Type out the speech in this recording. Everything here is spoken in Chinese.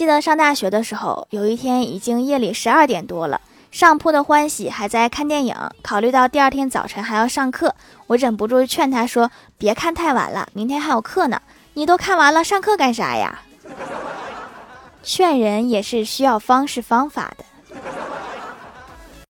记得上大学的时候有一天已经夜里十二点多了上铺的欢喜还在看电影考虑到第二天早晨还要上课我忍不住劝他说别看太晚了明天还有课呢你都看完了上课干啥呀？劝人也是需要方式方法的。